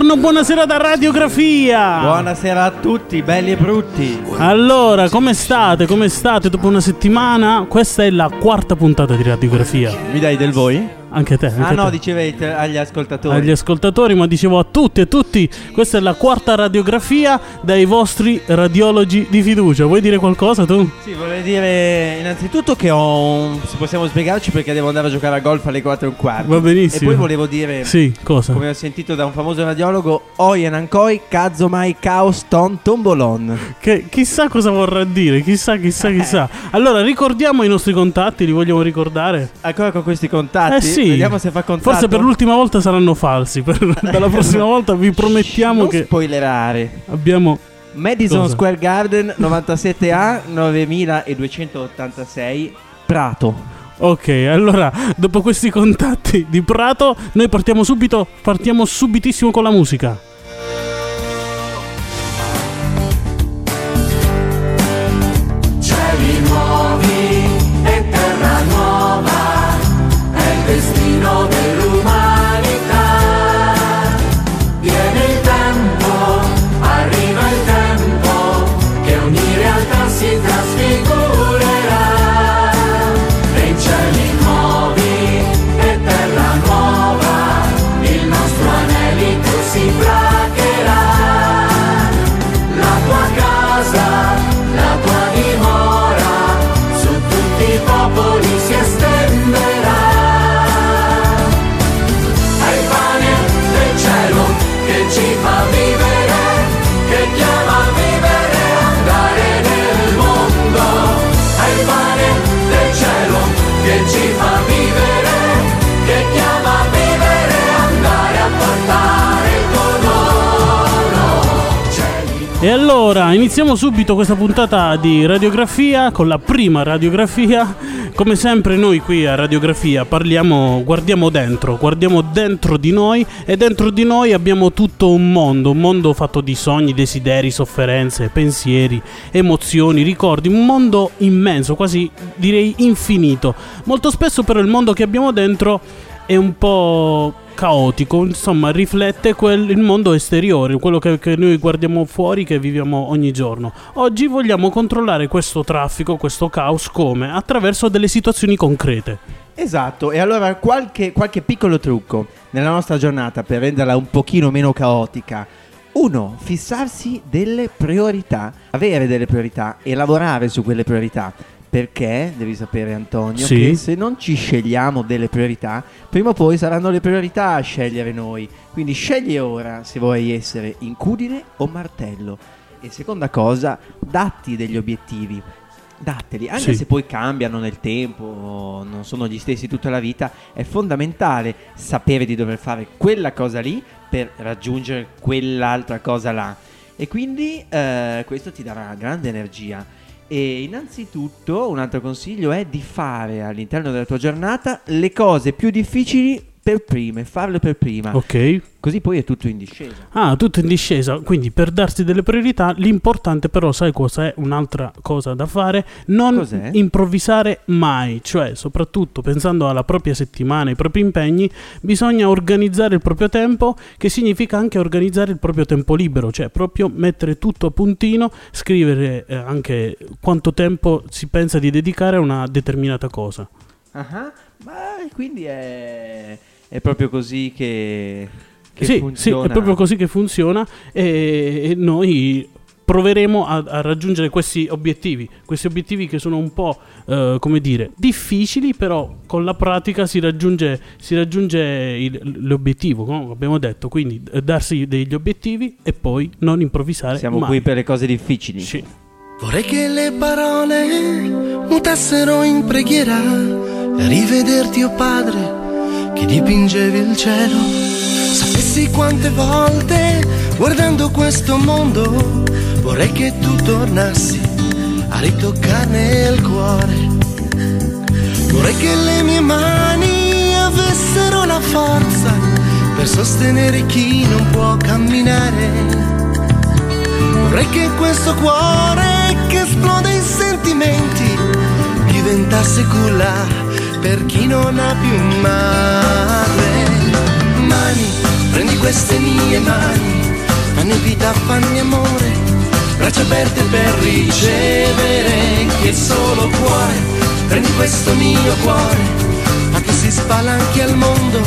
buonasera da Radiografia. Buonasera a tutti, belli e brutti. Allora, come state? Come state dopo una settimana? Questa è la quarta puntata di Radiografia. Mi dai del voi? Anche te. Anche ah no, te. dicevete agli ascoltatori. Agli ascoltatori, ma dicevo a tutti e tutti, questa è la quarta radiografia dai vostri radiologi di fiducia. Vuoi dire qualcosa tu? Sì, vorrei dire innanzitutto che ho un... se possiamo spiegarci perché devo andare a giocare a golf alle 4 e un quarto. Va benissimo. E poi volevo dire Sì, cosa? come ho sentito da un famoso radiologo, Oyen Ankoi, Kazomai Chaos Ton Tombolon. Che chissà cosa vorrà dire, chissà, chissà, chissà. Allora, ricordiamo i nostri contatti, li vogliamo ricordare? Ancora con questi contatti? Eh sì. Vediamo se fa contatto. Forse per l'ultima volta saranno falsi. Per, dalla prossima volta vi promettiamo non che spoilerare. abbiamo. Madison Cosa? Square Garden 97A 9286 Prato. Ok, allora, dopo questi contatti di Prato, noi partiamo subito, partiamo subitissimo con la musica. E allora, iniziamo subito questa puntata di radiografia con la prima radiografia. Come sempre noi qui a Radiografia parliamo, guardiamo dentro, guardiamo dentro di noi e dentro di noi abbiamo tutto un mondo, un mondo fatto di sogni, desideri, sofferenze, pensieri, emozioni, ricordi, un mondo immenso, quasi direi infinito. Molto spesso però il mondo che abbiamo dentro è un po' caotico, insomma riflette quel, il mondo esteriore, quello che, che noi guardiamo fuori, che viviamo ogni giorno. Oggi vogliamo controllare questo traffico, questo caos come? Attraverso delle situazioni concrete. Esatto, e allora qualche, qualche piccolo trucco nella nostra giornata per renderla un pochino meno caotica. Uno, fissarsi delle priorità, avere delle priorità e lavorare su quelle priorità. Perché, devi sapere Antonio, Sì. che se non ci scegliamo delle priorità, prima o poi saranno le priorità a scegliere noi. Quindi scegli ora se vuoi essere incudine o martello. E seconda cosa, datti degli obiettivi. Datteli, anche Sì. se poi cambiano nel tempo, non sono gli stessi tutta la vita, è fondamentale sapere di dover fare quella cosa lì per raggiungere quell'altra cosa là. E quindi eh, questo ti darà grande energia. E innanzitutto un altro consiglio è di fare all'interno della tua giornata le cose più difficili per prime, farle per prima. Ok? Così poi è tutto in discesa. Ah, tutto in discesa, quindi per darsi delle priorità, l'importante però, sai cosa è un'altra cosa da fare? Non Cos'è? improvvisare mai, cioè soprattutto pensando alla propria settimana, ai propri impegni, bisogna organizzare il proprio tempo, che significa anche organizzare il proprio tempo libero, cioè proprio mettere tutto a puntino, scrivere eh, anche quanto tempo si pensa di dedicare a una determinata cosa. Ah, Ma quindi è, è proprio così che, che sì, funziona. sì, è proprio così che funziona e, e noi proveremo a, a raggiungere questi obiettivi, questi obiettivi che sono un po', eh, come dire, difficili, però con la pratica si raggiunge, si raggiunge il- l'obiettivo, come abbiamo detto, quindi eh, darsi degli obiettivi e poi non improvvisare Siamo mai. qui per le cose difficili. Sì. Vorrei che le parole mutassero in preghiera rivederti, oh Padre, che dipingevi il cielo. Sapessi quante volte, guardando questo mondo, vorrei che tu tornassi a ritoccarne il cuore. Vorrei che le mie mani avessero la forza per sostenere chi non può camminare. Vorrei che questo cuore che esplode in sentimenti diventasse culla per chi non ha più madre. Mani, prendi queste mie mani, fanno vita, fanno amore, braccia aperte per ricevere che solo cuore, prendi questo mio cuore, ma che si spalanchi al mondo,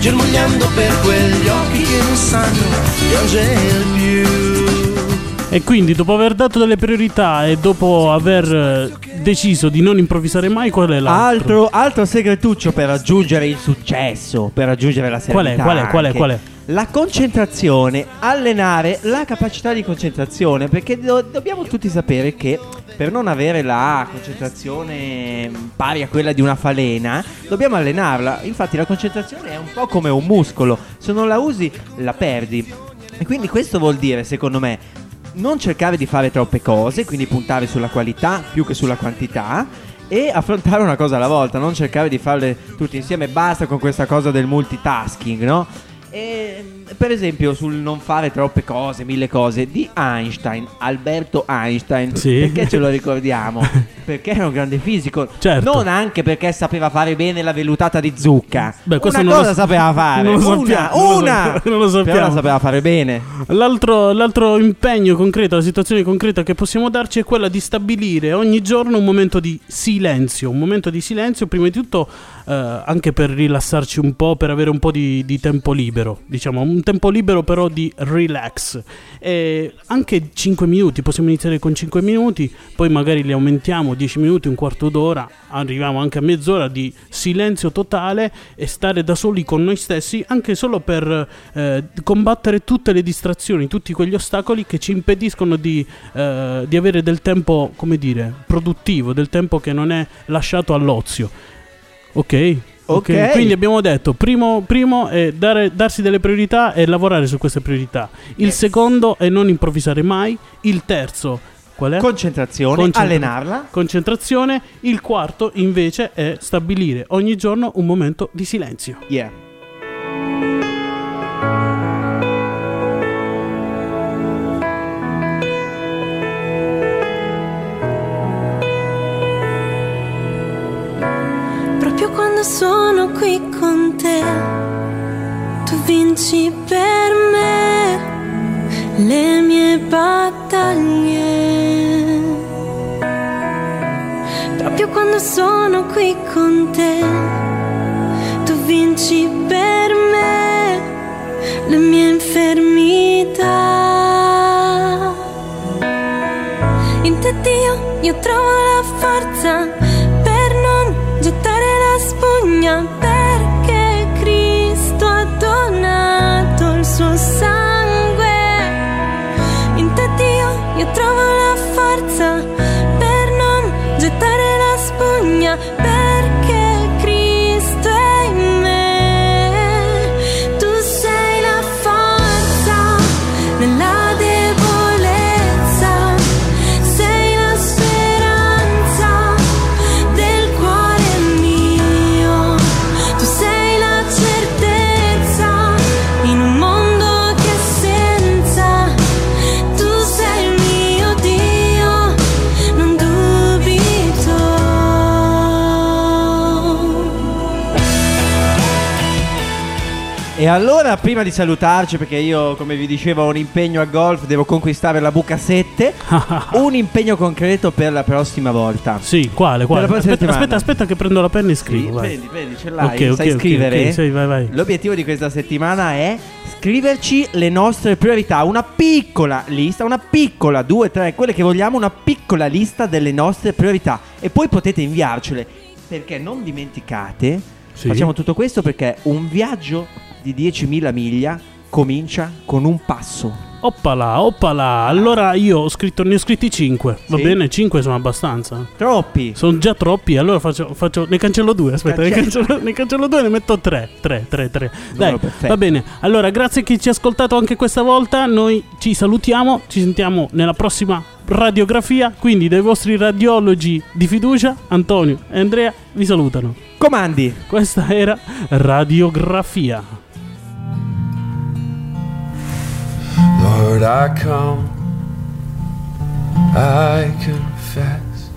germogliando per quegli occhi che non sanno piangere più. E quindi dopo aver dato delle priorità e dopo aver eh, deciso di non improvvisare mai, qual è l'altro? Altro, altro segretuccio per raggiungere il successo, per raggiungere la Qual è, serenità. qual è, qual è, qual è? La concentrazione, allenare la capacità di concentrazione, perché do- dobbiamo tutti sapere che per non avere la concentrazione pari a quella di una falena, dobbiamo allenarla. Infatti la concentrazione è un po' come un muscolo, se non la usi la perdi. E quindi questo vuol dire, secondo me, non cercare di fare troppe cose, quindi puntare sulla qualità più che sulla quantità e affrontare una cosa alla volta, non cercare di farle tutte insieme, basta con questa cosa del multitasking, no? E, per esempio sul non fare troppe cose, mille cose di Einstein, Alberto Einstein, Sì. perché ce lo ricordiamo? perché era un grande fisico, Certo. non anche perché sapeva fare bene la vellutata di zucca. Beh, una non lo cosa sa- sapeva fare, non lo una, sappiamo, non lo una, non lo però sappiamo. la sapeva fare bene. L'altro, l'altro impegno concreto, la situazione concreta che possiamo darci è quella di stabilire ogni giorno un momento di silenzio. Un momento di silenzio, prima di tutto, anche per rilassarci un po', per avere un po' di, di tempo libero. Diciamo, un tempo libero però di relax. E anche 5 minuti, possiamo iniziare con 5 minuti, poi magari li aumentiamo 10 minuti, un quarto d'ora, arriviamo anche a mezz'ora di silenzio totale e stare da soli con noi stessi, anche solo per eh, combattere tutte le distrazioni, tutti quegli ostacoli che ci impediscono di, eh, di avere del tempo, come dire, produttivo, del tempo che non è lasciato all'ozio. Ok? Ok. Quindi abbiamo detto, primo, primo è dare- darsi delle priorità e lavorare su queste priorità. Il Yes. secondo è non improvvisare mai. Il terzo, qual è? Concentrazione, Concentra- allenarla. Concentrazione. Il quarto invece è stabilire ogni giorno un momento di silenzio. Yeah. Qui con te, tu vinci per me le mie battaglie. Proprio quando sono qui con te, tu vinci per me le mie infermità. In te Dio io trovo la forza E allora, prima di salutarci, perché io, come vi dicevo, ho un impegno a golf, devo conquistare la buca 7, un impegno concreto per la prossima volta. Sì, quale? quale? Aspetta, aspetta, aspetta che prendo la penna e scrivo. Sì, prendi, prendi, ce l'hai, Ok, ok, sai ok, scrivere? ok, sì, vai, vai. L'obiettivo di questa settimana è scriverci le nostre priorità, una piccola lista, una piccola, due, tre, quelle che vogliamo, una piccola lista delle nostre priorità e poi potete inviarcele perché non dimenticate, Sì. facciamo tutto questo perché un viaggio di 10.000 miglia comincia con un passo. Oppala, oppala. Allora io ho scritto, ne ho scritti 5. Va Sì. bene? 5 sono abbastanza. Troppi. Sono già troppi, allora faccio, faccio- ne cancello due. Aspetta, ne cancello, ne cancello due e ne metto tre. Tre, tre, tre. Dai, perfetto. va bene. Allora, grazie a chi ci ha ascoltato anche questa volta. Noi ci salutiamo. Ci sentiamo nella prossima radiografia. Quindi, dai vostri radiologi di fiducia, Antonio e Andrea vi salutano. Comandi. Questa era Radiografia. Lord, I come, I confess,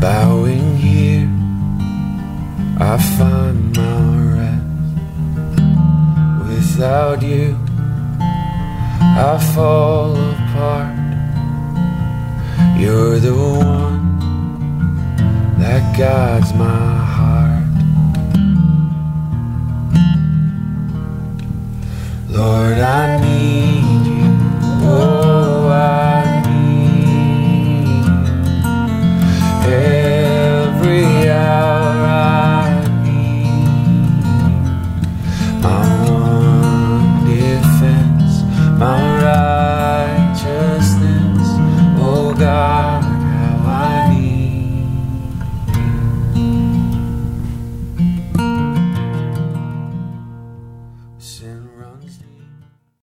bowing here, I find my rest. Without you, I fall apart. You're the one that guides my heart. Lord, I